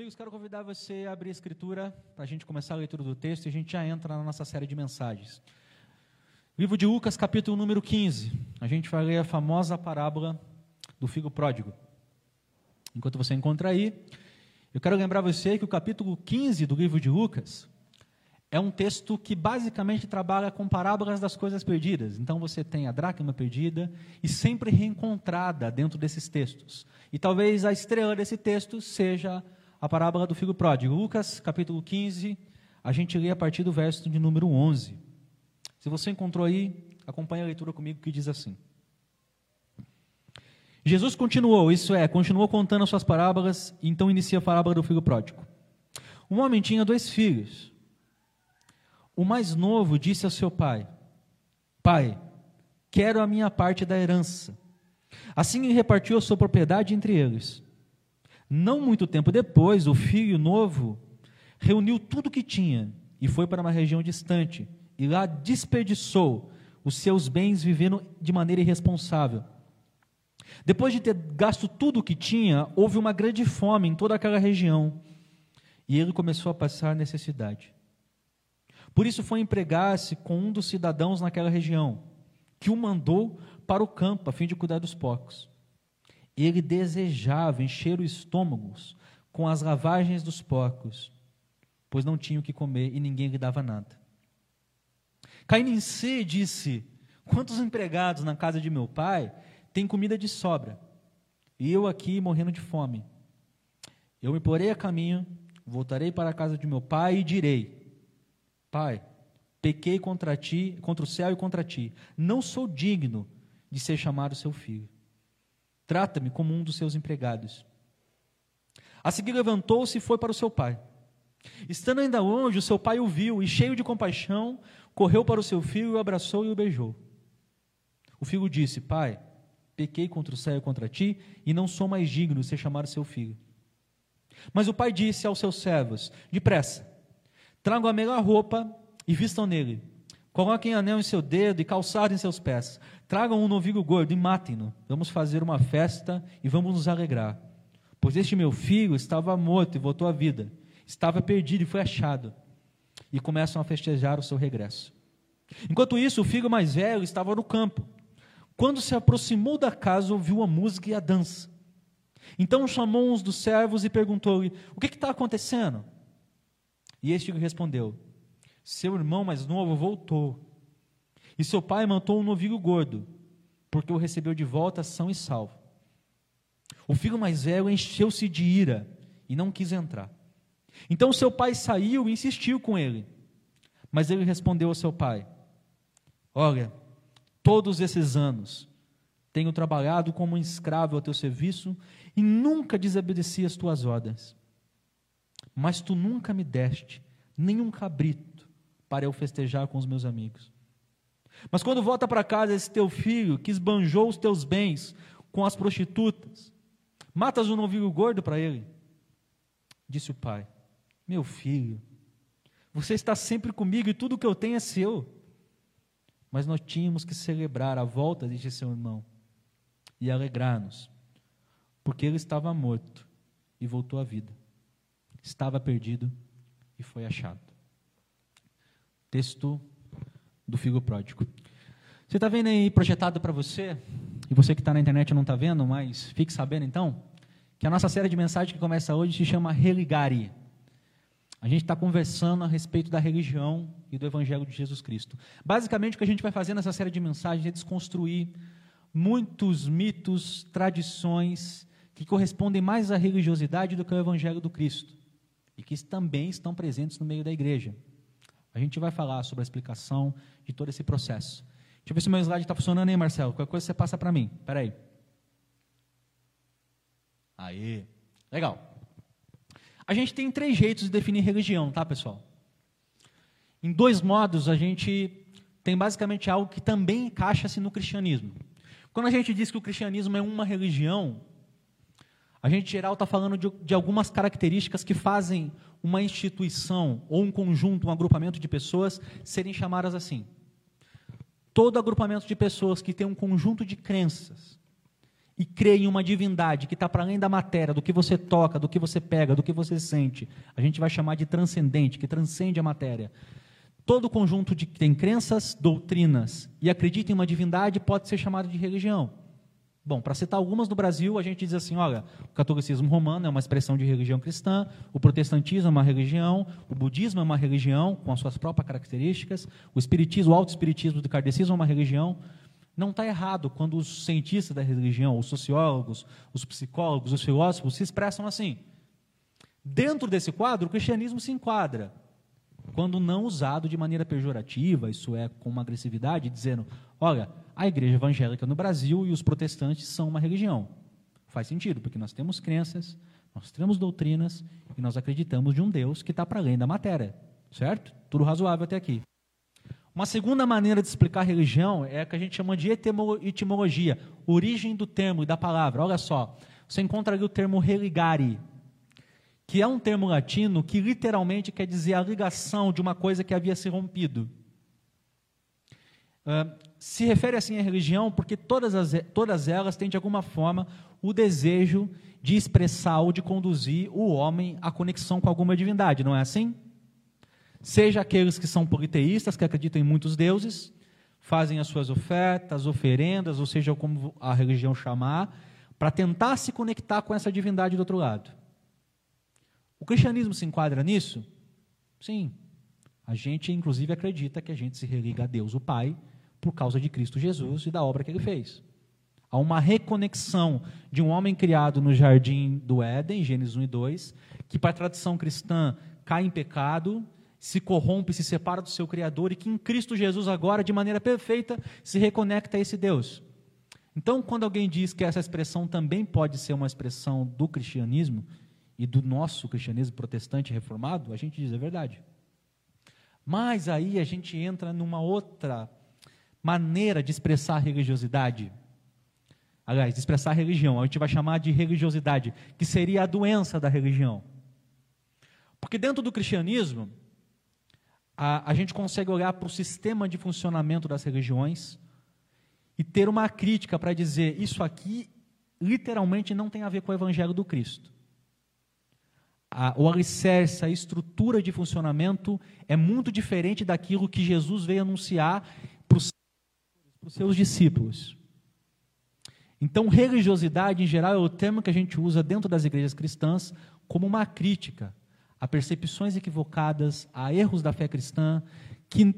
Amigos, quero convidar você a abrir a escritura para a gente começar a leitura do texto e a gente já entra na nossa série de mensagens. Livro de Lucas, capítulo número 15. A gente vai ler a famosa parábola do filho pródigo. Enquanto você encontra aí, eu quero lembrar você que o capítulo 15 do livro de Lucas é um texto que basicamente trabalha com parábolas das coisas perdidas. Então você tem a dracma perdida e sempre reencontrada dentro desses textos. E talvez a estrela desse texto seja parábola do filho pródigo. Lucas, capítulo 15, a gente lê a partir do verso de número 11. Se você encontrou aí, acompanhe a leitura comigo que diz assim. Jesus continuou, isso é, continuou contando as suas parábolas, e então inicia a parábola do filho pródigo. Um homem tinha dois filhos. O mais novo disse ao seu pai: Pai, quero a minha parte da herança. Assim ele repartiu a sua propriedade entre eles. Não muito tempo depois, o filho novo reuniu tudo o que tinha e foi para uma região distante e lá desperdiçou os seus bens vivendo de maneira irresponsável. Depois de ter gasto tudo o que tinha, houve uma grande fome em toda aquela região e ele começou a passar necessidade. Por isso foi empregar-se com um dos cidadãos naquela região, que o mandou para o campo a fim de cuidar dos porcos. Ele desejava encher os estômagos com as lavagens dos porcos, pois não tinha o que comer e ninguém lhe dava nada. Caindo em si, disse: Quantos empregados na casa de meu pai têm comida de sobra? E eu aqui morrendo de fome. Eu me porei a caminho, voltarei para a casa de meu pai e direi: Pai, pequei contra ti, contra o céu e contra ti. Não sou digno de ser chamado seu filho. Trata-me como um dos seus empregados. A seguir levantou-se e foi para o seu pai. Estando ainda longe, o seu pai o viu e, cheio de compaixão, correu para o seu filho, o abraçou e o beijou. O filho disse: Pai, pequei contra o céu e contra ti, e não sou mais digno de ser chamado seu filho. Mas o pai disse aos seus servos: Depressa, tragam a melhor roupa e vistam nele. Coloquem anel em seu dedo e calçado em seus pés. Tragam um novilho gordo e matem-no. Vamos fazer uma festa e vamos nos alegrar. Pois este meu filho estava morto e voltou à vida. Estava perdido e foi achado. E começam a festejar o seu regresso. Enquanto isso, o filho mais velho estava no campo. Quando se aproximou da casa, ouviu a música e a dança. Então chamou uns dos servos e perguntou-lhe: O que está acontecendo? E este respondeu: Seu irmão mais novo voltou e seu pai matou um novilho gordo, porque o recebeu de volta são e salvo. O filho mais velho encheu-se de ira e não quis entrar. Então seu pai saiu e insistiu com ele. Mas ele respondeu ao seu pai: Olha, todos esses anos tenho trabalhado como um escravo ao teu serviço e nunca desobedeci as tuas ordens. Mas tu nunca me deste nenhum cabrito para eu festejar com os meus amigos. Mas quando volta para casa esse teu filho que esbanjou os teus bens com as prostitutas, matas um novilho gordo para ele. Disse o pai: Meu filho, você está sempre comigo e tudo que eu tenho é seu. Mas nós tínhamos que celebrar a volta de seu irmão e alegrar-nos, porque ele estava morto e voltou à vida, estava perdido e foi achado. Texto do filho pródigo. Você está vendo aí projetado para você, e você que está na internet não está vendo, mas fique sabendo então, que a nossa série de mensagens que começa hoje se chama Religare. A gente está conversando a respeito da religião e do Evangelho de Jesus Cristo. Basicamente, o que a gente vai fazer nessa série de mensagens é desconstruir muitos mitos, tradições que correspondem mais à religiosidade do que ao Evangelho do Cristo e que também estão presentes no meio da igreja. A gente vai falar sobre a explicação de todo esse processo. Deixa eu ver se o meu slide está funcionando aí, Marcelo. Qualquer coisa você passa para mim. Espera aí. Aí. Legal. A gente tem três jeitos de definir religião, tá, pessoal? Em dois modos, a gente tem basicamente algo que também encaixa-se no cristianismo. Quando a gente diz que o cristianismo é uma religião, a gente, em geral, está falando de, de algumas características que fazem uma instituição ou um conjunto, um agrupamento de pessoas serem chamadas assim. Todo agrupamento de pessoas que tem um conjunto de crenças e crê em uma divindade que está para além da matéria, do que você toca, do que você pega, do que você sente, a gente vai chamar de transcendente, que transcende a matéria. Todo conjunto de que tem crenças, doutrinas e acredita em uma divindade pode ser chamado de religião. Bom, para citar algumas do Brasil, a gente diz assim: olha, o catolicismo romano é uma expressão de religião cristã, o protestantismo é uma religião, o budismo é uma religião com as suas próprias características, o espiritismo, o auto-espiritismo do kardecismo é uma religião, não está errado quando os cientistas da religião, os sociólogos, os psicólogos, os filósofos se expressam assim. Dentro desse quadro, o cristianismo se enquadra, quando não usado de maneira pejorativa, isso é, com uma agressividade, dizendo: olha, a igreja evangélica no Brasil e os protestantes são uma religião. Faz sentido, porque nós temos crenças, nós temos doutrinas e nós acreditamos de um Deus que está para além da matéria, certo? Tudo razoável até aqui. Uma segunda maneira de explicar religião é a que a gente chama de etimologia, origem do termo e da palavra. Olha só, você encontra ali o termo religare, que é um termo latino que literalmente quer dizer a ligação de uma coisa que havia se rompido. Se refere assim à religião porque todas, as, todas elas têm, de alguma forma, o desejo de expressar ou de conduzir o homem à conexão com alguma divindade, não é assim? Seja aqueles que são politeístas, que acreditam em muitos deuses, fazem as suas ofertas, oferendas, ou seja, como a religião chamar, para tentar se conectar com essa divindade do outro lado. O cristianismo se enquadra nisso? Sim. A gente, inclusive, acredita que a gente se religa a Deus, o Pai, por causa de Cristo Jesus e da obra que ele fez. Há uma reconexão de um homem criado no jardim do Éden, Gênesis 1 e 2, que, para a tradição cristã, cai em pecado se corrompe, se separa do seu Criador e que em Cristo Jesus agora, de maneira perfeita, se reconecta a esse Deus. Então, quando alguém diz que essa expressão também pode ser uma expressão do cristianismo e do nosso cristianismo protestante reformado, a gente diz é verdade. Mas aí a gente entra numa outra maneira de expressar a religiosidade. Aliás, de expressar a religião, a gente vai chamar de religiosidade, que seria a doença da religião. Porque dentro do cristianismo, a, a gente consegue olhar para o sistema de funcionamento das religiões e ter uma crítica para dizer isso aqui literalmente não tem a ver com o evangelho do Cristo. A, o alicerce, a estrutura de funcionamento é muito diferente daquilo que Jesus veio anunciar para os, seus discípulos. Então, religiosidade, em geral, é o termo que a gente usa dentro das igrejas cristãs como uma crítica a percepções equivocadas, a erros da fé cristã, que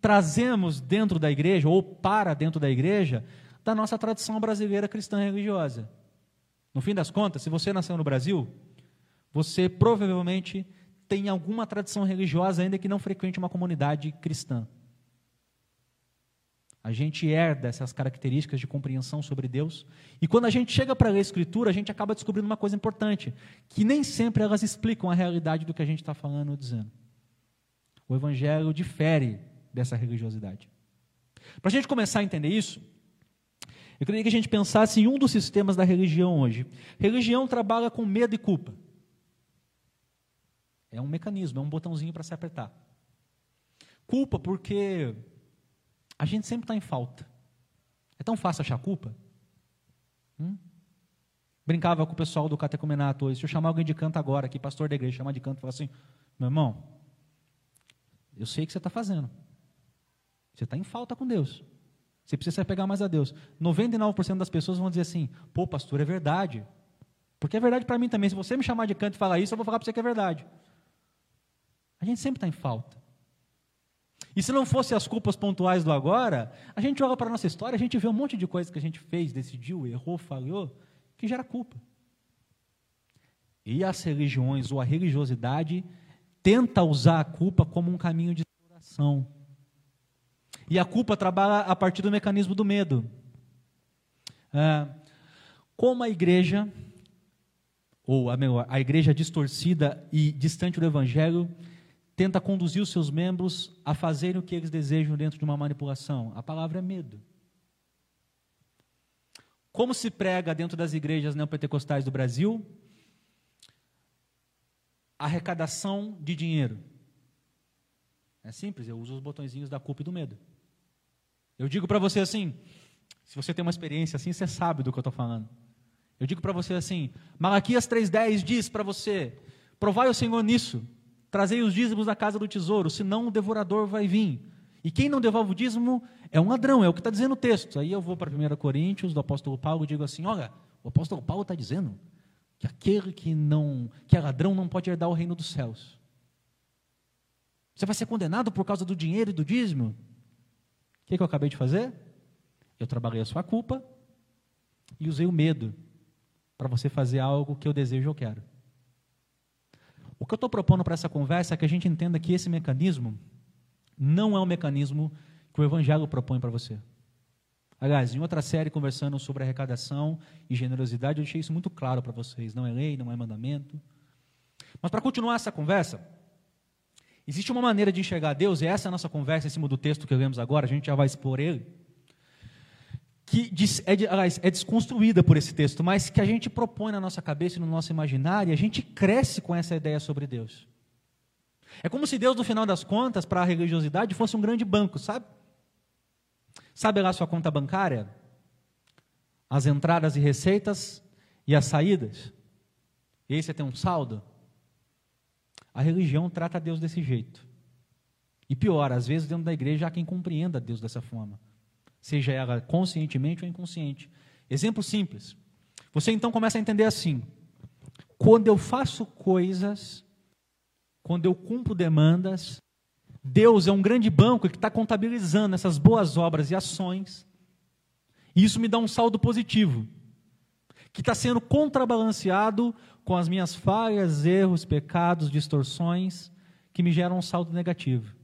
trazemos dentro da igreja, ou para dentro da igreja, da nossa tradição brasileira cristã religiosa. No fim das contas, se você nasceu no Brasil, você provavelmente tem alguma tradição religiosa, ainda que não frequente uma comunidade cristã. A gente herda essas características de compreensão sobre Deus. E quando a gente chega para a Escritura, a gente acaba descobrindo uma coisa importante: que nem sempre elas explicam a realidade do que a gente está falando ou dizendo. O Evangelho difere dessa religiosidade. Para a gente começar a entender isso, eu queria que a gente pensasse em um dos sistemas da religião hoje. Religião trabalha com medo e culpa. É um mecanismo, é um botãozinho para se apertar. Culpa porque a gente sempre está em falta. É tão fácil achar culpa? Hum? Brincava com o pessoal do catecumenato hoje. Se eu chamar alguém de canto agora, aqui, pastor da igreja, chamar de canto e falar assim: meu irmão, eu sei o que você está fazendo. Você está em falta com Deus. Você precisa se apegar mais a Deus. 99% das pessoas vão dizer assim: pô, pastor, é verdade. Porque é verdade para mim também. Se você me chamar de canto e falar isso, eu vou falar para você que é verdade. A gente sempre está em falta. E se não fosse as culpas pontuais do agora, a gente olha para a nossa história, a gente vê um monte de coisas que a gente fez, decidiu, errou, falhou, que gera culpa. E as religiões ou a religiosidade tenta usar a culpa como um caminho de exploração. E a culpa trabalha a partir do mecanismo do medo. É, como a igreja, ou a, melhor, a igreja distorcida e distante do evangelho, tenta conduzir os seus membros a fazerem o que eles desejam dentro de uma manipulação? A palavra é medo. Como se prega dentro das igrejas neopentecostais do Brasil? Arrecadação de dinheiro. É simples, eu uso os botõezinhos da culpa e do medo. Eu digo para você assim: Se você tem uma experiência assim, você sabe do que eu estou falando. Eu digo para você assim: Malaquias 3,10 diz para você: provai o Senhor nisso, trazei os dízimos da casa do tesouro, senão o devorador vai vir. E quem não devolve o dízimo é um ladrão, é o que está dizendo o texto. Aí eu vou para 1 Coríntios, do apóstolo Paulo, e digo assim: olha, o apóstolo Paulo está dizendo que aquele que não, que é ladrão não pode herdar o reino dos céus. Você vai ser condenado por causa do dinheiro e do dízimo? O que, que eu acabei de fazer? Eu trabalhei a sua culpa e usei o medo para você fazer algo que eu desejo ou quero. O que eu estou propondo para essa conversa é que a gente entenda que esse mecanismo não é um mecanismo que o Evangelho propõe para você. Aliás, em outra série conversando sobre arrecadação e generosidade, eu deixei isso muito claro para vocês. Não é lei, não é mandamento. Mas para continuar essa conversa, existe uma maneira de enxergar Deus, e essa é a nossa conversa em cima do texto que lemos agora, a gente já vai expor ele, que é, é desconstruída por esse texto, mas que a gente propõe na nossa cabeça e no nosso imaginário, e a gente cresce com essa ideia sobre Deus. É como se Deus, no final das contas, para a religiosidade, fosse um grande banco, sabe? Sabe lá sua conta bancária? As entradas e receitas e as saídas? E aí você tem um saldo? A religião trata Deus desse jeito. E pior, às vezes dentro da igreja há quem compreenda Deus dessa forma, seja ela conscientemente ou inconsciente. Exemplo simples. Você então começa a entender assim: quando eu faço coisas quando eu cumpro demandas, Deus é um grande banco que está contabilizando essas boas obras e ações, e isso me dá um saldo positivo, que está sendo contrabalanceado com as minhas falhas, erros, pecados, distorções, que me geram um saldo negativo.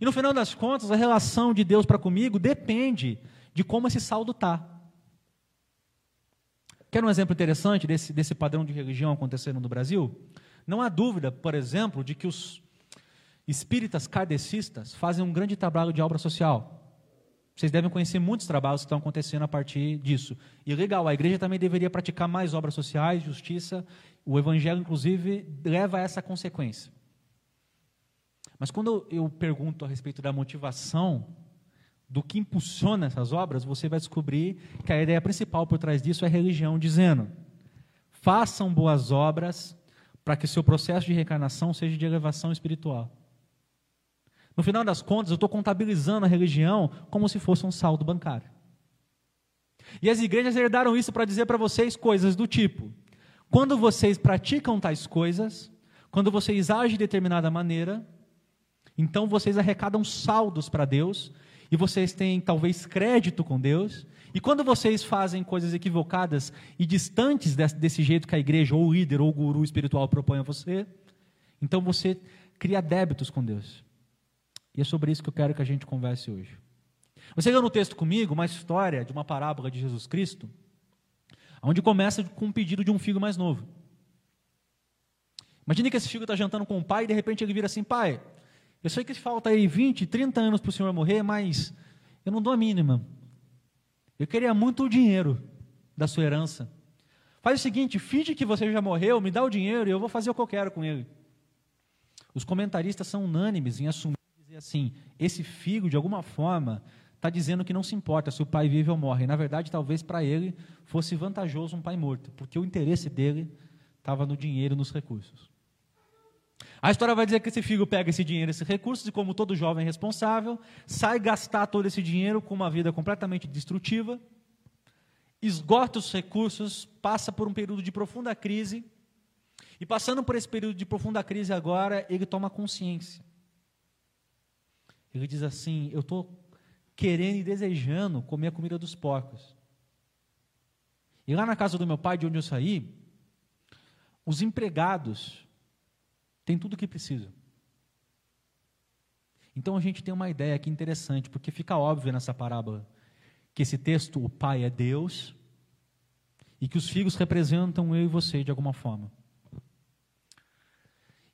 E no final das contas, a relação de Deus para comigo depende de como esse saldo está. Quer um exemplo interessante desse, desse padrão de religião acontecendo no Brasil? Não há dúvida, por exemplo, de que os espíritas kardecistas fazem um grande trabalho de obra social. Vocês devem conhecer muitos trabalhos que estão acontecendo a partir disso. E legal, a igreja também deveria praticar mais obras sociais, justiça. O evangelho, inclusive, leva a essa consequência. Mas quando eu pergunto a respeito da motivação, do que impulsiona essas obras, você vai descobrir que a ideia principal por trás disso é religião, dizendo: façam boas obras para que seu processo de reencarnação seja de elevação espiritual. No final das contas, eu estou contabilizando a religião como se fosse um saldo bancário. E as igrejas herdaram isso para dizer para vocês coisas do tipo: quando vocês praticam tais coisas, quando vocês agem de determinada maneira, então vocês arrecadam saldos para Deus, e vocês têm talvez crédito com Deus, e quando vocês fazem coisas equivocadas e distantes desse, desse jeito que a igreja, ou o líder, ou o guru espiritual propõe a você, então você cria débitos com Deus. E é sobre isso que eu quero que a gente converse hoje. Você leu no texto comigo uma história de uma parábola de Jesus Cristo, onde começa com um pedido de um filho mais novo. Imagine que esse filho está jantando com o pai e de repente ele vira assim: pai, eu sei que falta aí 20, 30 anos para o senhor morrer, mas eu não dou a mínima. Eu queria muito o dinheiro da sua herança. Faz o seguinte, finge que você já morreu, me dá o dinheiro e eu vou fazer o que eu quero com ele. Os comentaristas são unânimes em assumir dizer assim: esse filho, de alguma forma, está dizendo que não se importa se o pai vive ou morre. Na verdade, talvez para ele fosse vantajoso um pai morto, porque o interesse dele estava no dinheiro e nos recursos. A história vai dizer que esse filho pega esse dinheiro, esses recursos, e como todo jovem responsável, sai gastar todo esse dinheiro com uma vida completamente destrutiva, esgota os recursos, passa por um período de profunda crise, e passando por esse período de profunda crise agora, ele toma consciência. Ele diz assim: Eu estou querendo e desejando comer a comida dos porcos. E lá na casa do meu pai, de onde eu saí, os empregados tem tudo o que precisa. Então a gente tem uma ideia aqui interessante, porque fica óbvio nessa parábola que esse texto, o pai é Deus, e que os filhos representam eu e você de alguma forma.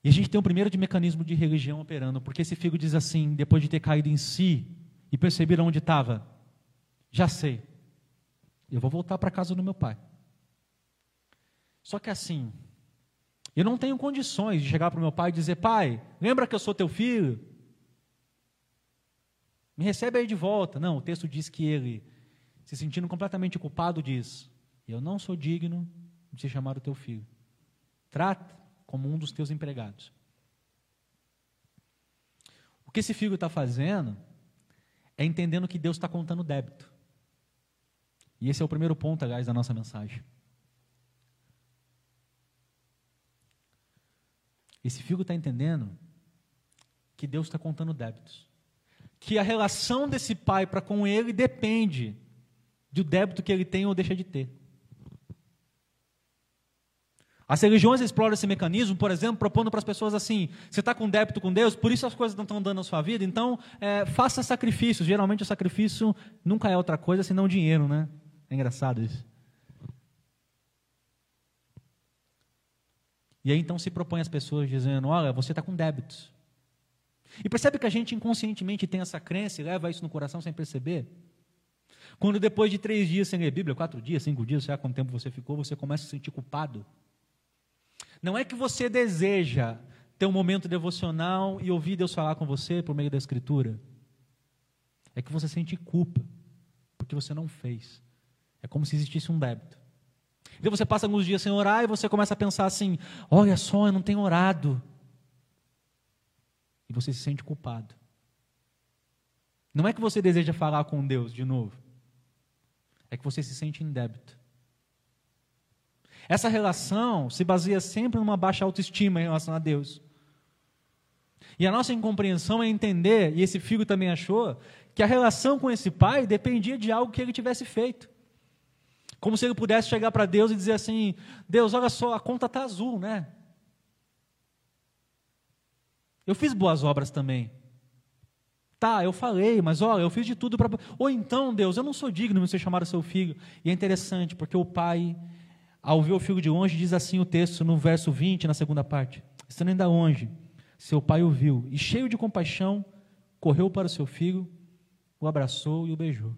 E a gente tem um primeiro de mecanismo de religião operando, porque esse filho diz assim, depois de ter caído em si e perceber onde estava, já sei, eu vou voltar para casa do meu pai. Só que assim, eu não tenho condições de chegar para o meu pai e dizer: Pai, lembra que eu sou teu filho? Me recebe aí de volta. Não, o texto diz que ele se sentindo completamente culpado, diz: Eu não sou digno de se chamar o teu filho. Trata como um dos teus empregados. O que esse filho está fazendo é entendendo que Deus está contando débito. E esse é o primeiro ponto, aliás, da nossa mensagem. Esse filho está entendendo que Deus está contando débitos. Que a relação desse pai para com ele depende do débito que ele tem ou deixa de ter. As religiões exploram esse mecanismo, por exemplo, propondo para as pessoas assim: você está com débito com Deus, por isso as coisas não estão dando na sua vida, então é, faça sacrifícios. Geralmente o sacrifício nunca é outra coisa senão dinheiro, né? É engraçado isso. E aí então se propõe as pessoas dizendo: olha, você está com débitos. E percebe que a gente inconscientemente tem essa crença e leva isso no coração sem perceber? Quando depois de três dias sem ler Bíblia, quatro dias, cinco dias, sei lá quanto tempo você ficou, você começa a se sentir culpado. Não é que você deseja ter um momento devocional e ouvir Deus falar com você por meio da Escritura. É que você sente culpa, porque você não fez. É como se existisse um débito. Então você passa alguns dias sem orar e você começa a pensar assim: olha só, eu não tenho orado. E você se sente culpado. Não é que você deseja falar com Deus de novo, é que você se sente em débito. Essa relação se baseia sempre numa baixa autoestima em relação a Deus. E a nossa incompreensão é entender, e esse filho também achou, que a relação com esse pai dependia de algo que ele tivesse feito. Como se ele pudesse chegar para Deus e dizer assim: Deus, olha só, a conta está azul, né? Eu fiz boas obras também. Tá, eu falei, mas olha, eu fiz de tudo para. Ou então, Deus, eu não sou digno de ser chamado seu filho. E é interessante, porque o pai ao ver o filho de longe, diz assim o texto no verso 20, na segunda parte: Estando ainda longe, seu pai o viu e, cheio de compaixão, correu para o seu filho, o abraçou e o beijou.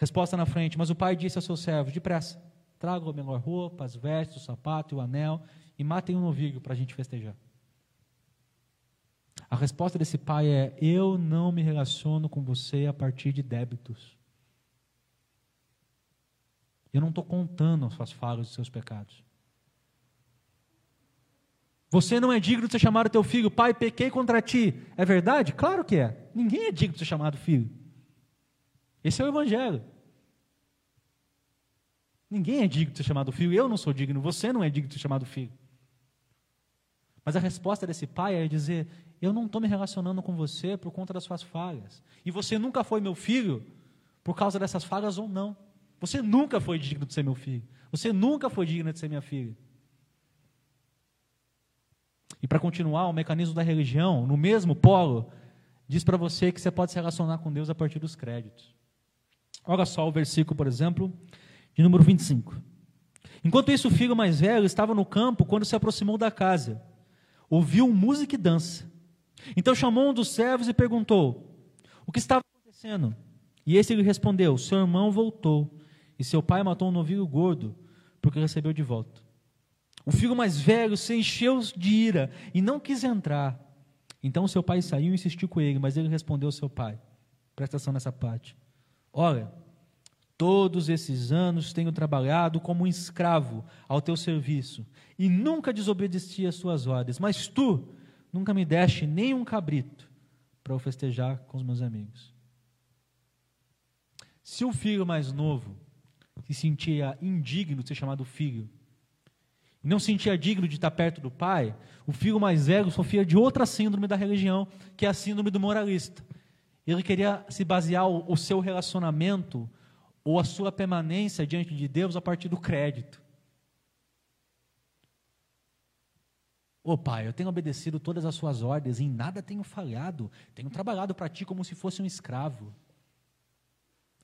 Resposta na frente: Mas o pai disse ao seu servo: Depressa, tragam a melhor roupa, as vestes, o sapato e o anel e matem um novilho para a gente festejar. A resposta desse pai é: Eu não me relaciono com você a partir de débitos. Eu não estou contando as suas falhas e seus pecados. Você não é digno de ser chamado teu filho, pai, pequei contra ti. É verdade? Claro que é. Ninguém é digno de ser chamado filho. Esse é o Evangelho. Ninguém é digno de ser chamado filho. Eu não sou digno, você não é digno de ser chamado filho. Mas a resposta desse pai é dizer: Eu não estou me relacionando com você por conta das suas falhas. E você nunca foi meu filho por causa dessas falhas ou não. Você nunca foi digno de ser meu filho. Você nunca foi digna de ser minha filha. E para continuar, o mecanismo da religião, no mesmo polo, diz para você que você pode se relacionar com Deus a partir dos créditos. Olha só o versículo, por exemplo, de número 25. Enquanto isso, o filho mais velho estava no campo quando se aproximou da casa. Ouviu música e dança. Então chamou um dos servos e perguntou: O que estava acontecendo? E esse lhe respondeu: Seu irmão voltou e seu pai matou um novilho gordo, porque recebeu de volta. O filho mais velho se encheu de ira e não quis entrar. Então seu pai saiu e insistiu com ele, mas ele respondeu ao seu pai: presta atenção nessa parte. Olha, todos esses anos tenho trabalhado como um escravo ao teu serviço e nunca desobedeci às suas ordens, mas tu nunca me deste nem um cabrito para o festejar com os meus amigos. Se o filho mais novo se sentia indigno de ser chamado filho, e não se sentia digno de estar perto do pai, o filho mais velho sofria de outra síndrome da religião, que é a síndrome do moralista. Ele queria se basear o, o seu relacionamento ou a sua permanência diante de Deus a partir do crédito. Ô pai, eu tenho obedecido todas as suas ordens, em nada tenho falhado, tenho trabalhado para ti como se fosse um escravo.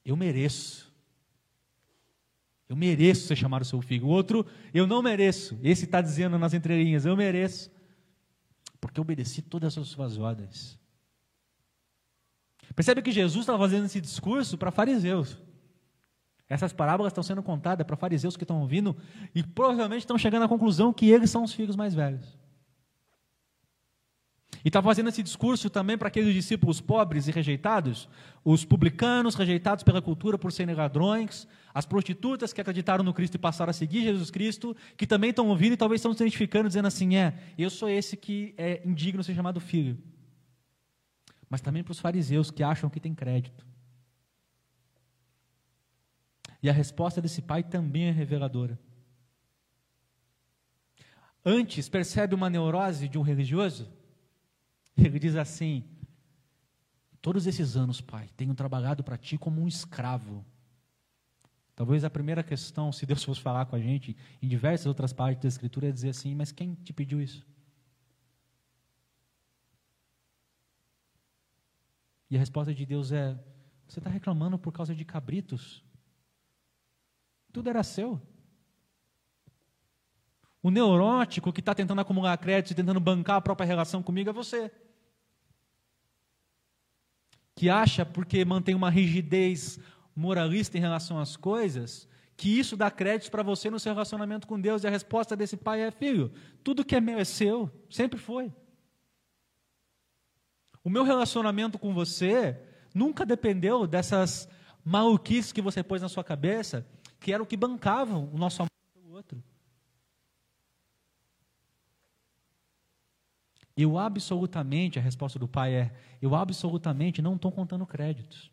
Eu mereço. Eu mereço ser chamado seu filho. O outro, eu não mereço. Esse está dizendo nas entrelinhas, eu mereço. Porque eu obedeci todas as suas ordens. Percebe que Jesus estava fazendo esse discurso para fariseus. Essas parábolas estão sendo contadas para fariseus que estão ouvindo e provavelmente estão chegando à conclusão que eles são os filhos mais velhos. E está fazendo esse discurso também para aqueles discípulos pobres e rejeitados, os publicanos rejeitados pela cultura por serem ladrões, as prostitutas que acreditaram no Cristo e passaram a seguir Jesus Cristo, que também estão ouvindo e talvez estão se identificando, dizendo assim: é, eu sou esse que é indigno de ser chamado filho. Mas também para os fariseus que acham que tem crédito. E a resposta desse pai também é reveladora. Antes, percebe uma neurose de um religioso? Ele diz assim: Todos esses anos, pai, tenho trabalhado para ti como um escravo. Talvez a primeira questão, se Deus fosse falar com a gente, em diversas outras partes da Escritura, é dizer assim: Mas quem te pediu isso? E a resposta de Deus é: Você está reclamando por causa de cabritos? Tudo era seu. O neurótico que está tentando acumular crédito e tentando bancar a própria relação comigo é você que acha, porque mantém uma rigidez moralista em relação às coisas, que isso dá crédito para você no seu relacionamento com Deus. E a resposta desse pai é: filho, tudo que é meu é seu, sempre foi. O meu relacionamento com você nunca dependeu dessas maluquices que você pôs na sua cabeça, que era o que bancavam o nosso amor pelo outro. Eu absolutamente, a resposta do pai é: eu absolutamente não estou contando créditos.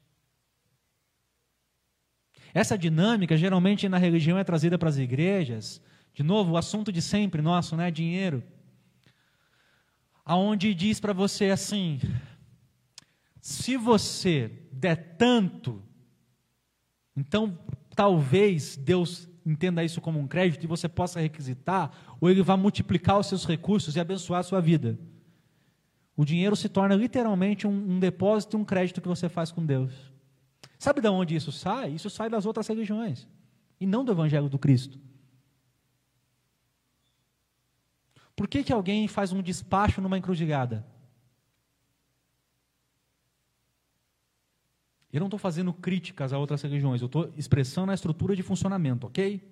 Essa dinâmica geralmente na religião é trazida para as igrejas. De novo, o assunto de sempre nosso, né? Dinheiro. Aonde diz para você assim: se você der tanto, então talvez Deus entenda isso como um crédito e você possa requisitar, ou Ele vai multiplicar os seus recursos e abençoar a sua vida. O dinheiro se torna literalmente um, um depósito e um crédito que você faz com Deus. Sabe de onde isso sai? Isso sai das outras religiões e não do Evangelho do Cristo. Por que, que alguém faz um despacho numa encruzilhada? Eu não estou fazendo críticas a outras religiões, eu estou expressando a estrutura de funcionamento, ok?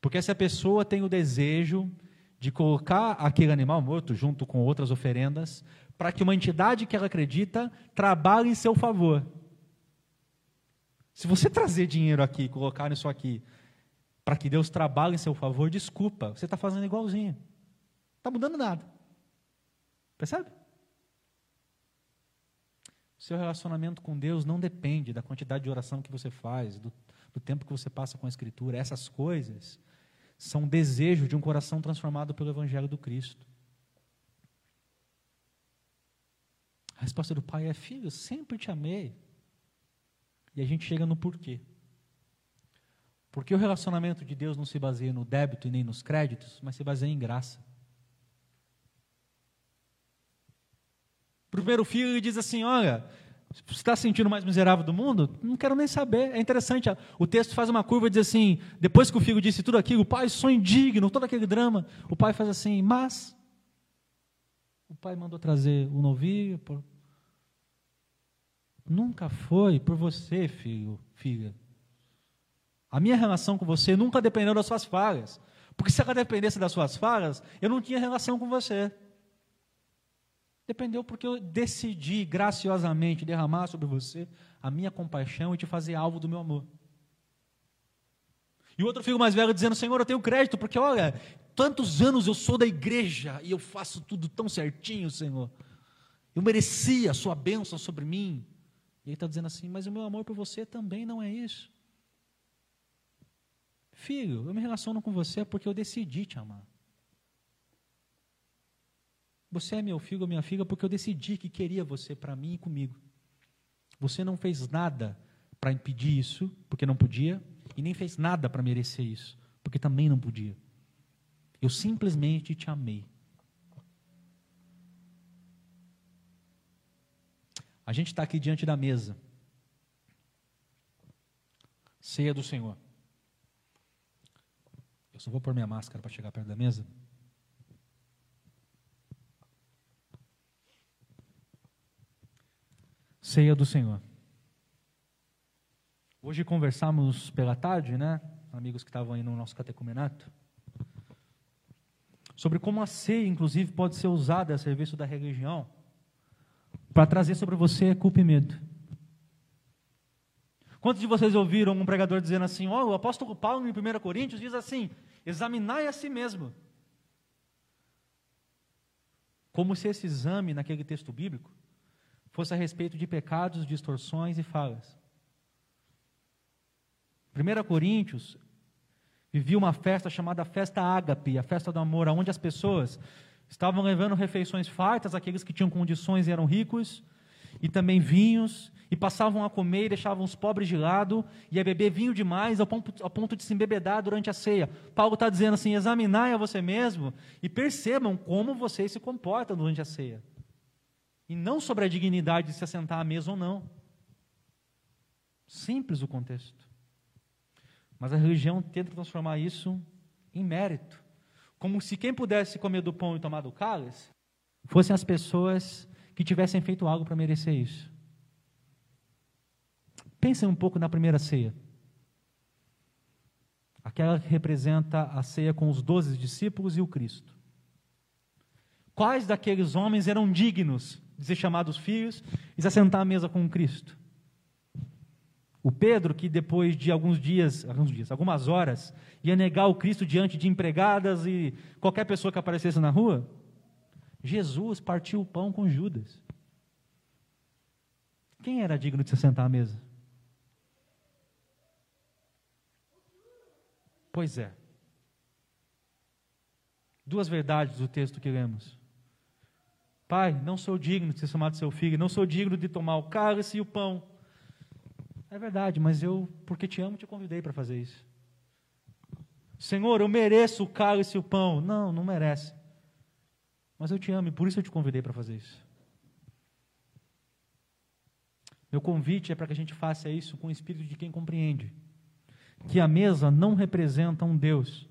Porque se a pessoa tem o desejo de colocar aquele animal morto junto com outras oferendas, para que uma entidade que ela acredita trabalhe em seu favor. Se você trazer dinheiro aqui colocar isso aqui, para que Deus trabalhe em seu favor, desculpa, você está fazendo igualzinho. Está mudando nada. Percebe? Seu relacionamento com Deus não depende da quantidade de oração que você faz, do, do tempo que você passa com a Escritura. Essas coisas são desejo de um coração transformado pelo Evangelho do Cristo. A resposta do pai é: Filho, sempre te amei. E a gente chega no porquê. Porque o relacionamento de Deus não se baseia no débito e nem nos créditos, mas se baseia em graça. Primeiro filho ele diz assim: Olha, você está sentindo mais miserável do mundo? Não quero nem saber. É interessante. O texto faz uma curva e diz assim: depois que o filho disse tudo aquilo, o pai, sou indigno, todo aquele drama. O pai faz assim, mas. O pai mandou trazer o novilho. Por... Nunca foi por você, filho, filha. A minha relação com você nunca dependeu das suas falhas. Porque se ela dependesse das suas falhas, eu não tinha relação com você. Dependeu porque eu decidi graciosamente derramar sobre você a minha compaixão e te fazer alvo do meu amor. E o outro filho mais velho dizendo: Senhor, eu tenho crédito, porque olha, tantos anos eu sou da igreja e eu faço tudo tão certinho, Senhor. Eu merecia a sua bênção sobre mim. E ele está dizendo assim: Mas o meu amor por você também não é isso. Filho, eu me relaciono com você porque eu decidi te amar. Você é meu filho ou minha filha porque eu decidi que queria você para mim e comigo. Você não fez nada para impedir isso, porque não podia, e nem fez nada para merecer isso, porque também não podia. Eu simplesmente te amei. A gente está aqui diante da mesa. Ceia do Senhor. Eu só vou pôr minha máscara para chegar perto da mesa. Ceia do Senhor. Hoje conversamos pela tarde, né? Amigos que estavam aí no nosso catecumenato. sobre como a ceia, inclusive, pode ser usada a serviço da religião para trazer sobre você culpa e medo. Quantos de vocês ouviram um pregador dizendo assim: Ó, oh, o apóstolo Paulo em 1 Coríntios diz assim: examinai a si mesmo. Como se esse exame naquele texto bíblico fosse a respeito de pecados, distorções e falhas. 1 Coríntios vivia uma festa chamada festa ágape, a festa do amor, onde as pessoas estavam levando refeições fartas, aqueles que tinham condições e eram ricos, e também vinhos, e passavam a comer e deixavam os pobres de lado, e a beber vinho demais, ao ponto, ao ponto de se embebedar durante a ceia. Paulo está dizendo assim: examinai a você mesmo e percebam como vocês se comportam durante a ceia. E não sobre a dignidade de se assentar à mesa ou não. Simples o contexto. Mas a religião tenta transformar isso em mérito. Como se quem pudesse comer do pão e tomar do cálice fossem as pessoas que tivessem feito algo para merecer isso. Pensem um pouco na primeira ceia. Aquela que representa a ceia com os doze discípulos e o Cristo. Quais daqueles homens eram dignos de ser chamados filhos e se assentar à mesa com Cristo? O Pedro, que depois de alguns dias, alguns dias, algumas horas, ia negar o Cristo diante de empregadas e qualquer pessoa que aparecesse na rua? Jesus partiu o pão com Judas. Quem era digno de se sentar à mesa? Pois é. Duas verdades do texto que lemos. Pai, não sou digno de ser chamado seu filho, não sou digno de tomar o cálice e o pão. É verdade, mas eu, porque te amo, te convidei para fazer isso. Senhor, eu mereço o cálice e o pão. Não, não merece. Mas eu te amo e por isso eu te convidei para fazer isso. Meu convite é para que a gente faça isso com o espírito de quem compreende que a mesa não representa um Deus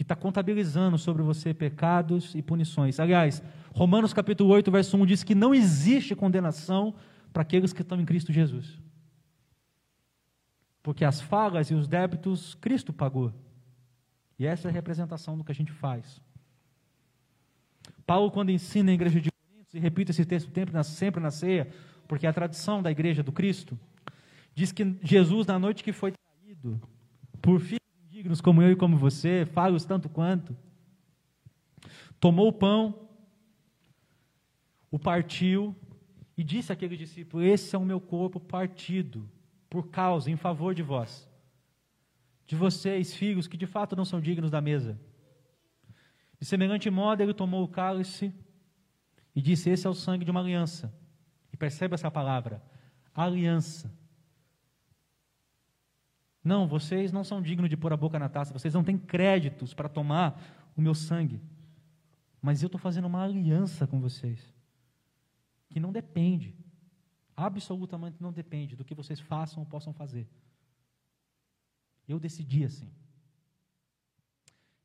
que está contabilizando sobre você pecados e punições. Aliás, Romanos capítulo 8, verso 1 diz que não existe condenação para aqueles que estão em Cristo Jesus. Porque as falhas e os débitos Cristo pagou. E essa é a representação do que a gente faz. Paulo, quando ensina a igreja de Coríntios, e repito esse texto sempre na ceia, porque é a tradição da igreja do Cristo, diz que Jesus, na noite que foi traído, por filhos indignos como eu e como você, falhos tanto quanto, tomou o pão, o partiu e disse àquele discípulo: Esse é o meu corpo partido por causa, em favor de vós, de vocês, filhos, que de fato não são dignos da mesa. De semelhante modo, ele tomou o cálice e disse: Esse é o sangue de uma aliança. E percebe essa palavra: aliança. Não, vocês não são dignos de pôr a boca na taça, vocês não têm créditos para tomar o meu sangue. Mas eu estou fazendo uma aliança com vocês, que não depende absolutamente não depende do que vocês façam ou possam fazer. Eu decidi assim.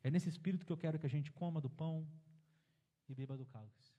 É nesse espírito que eu quero que a gente coma do pão e beba do cálice.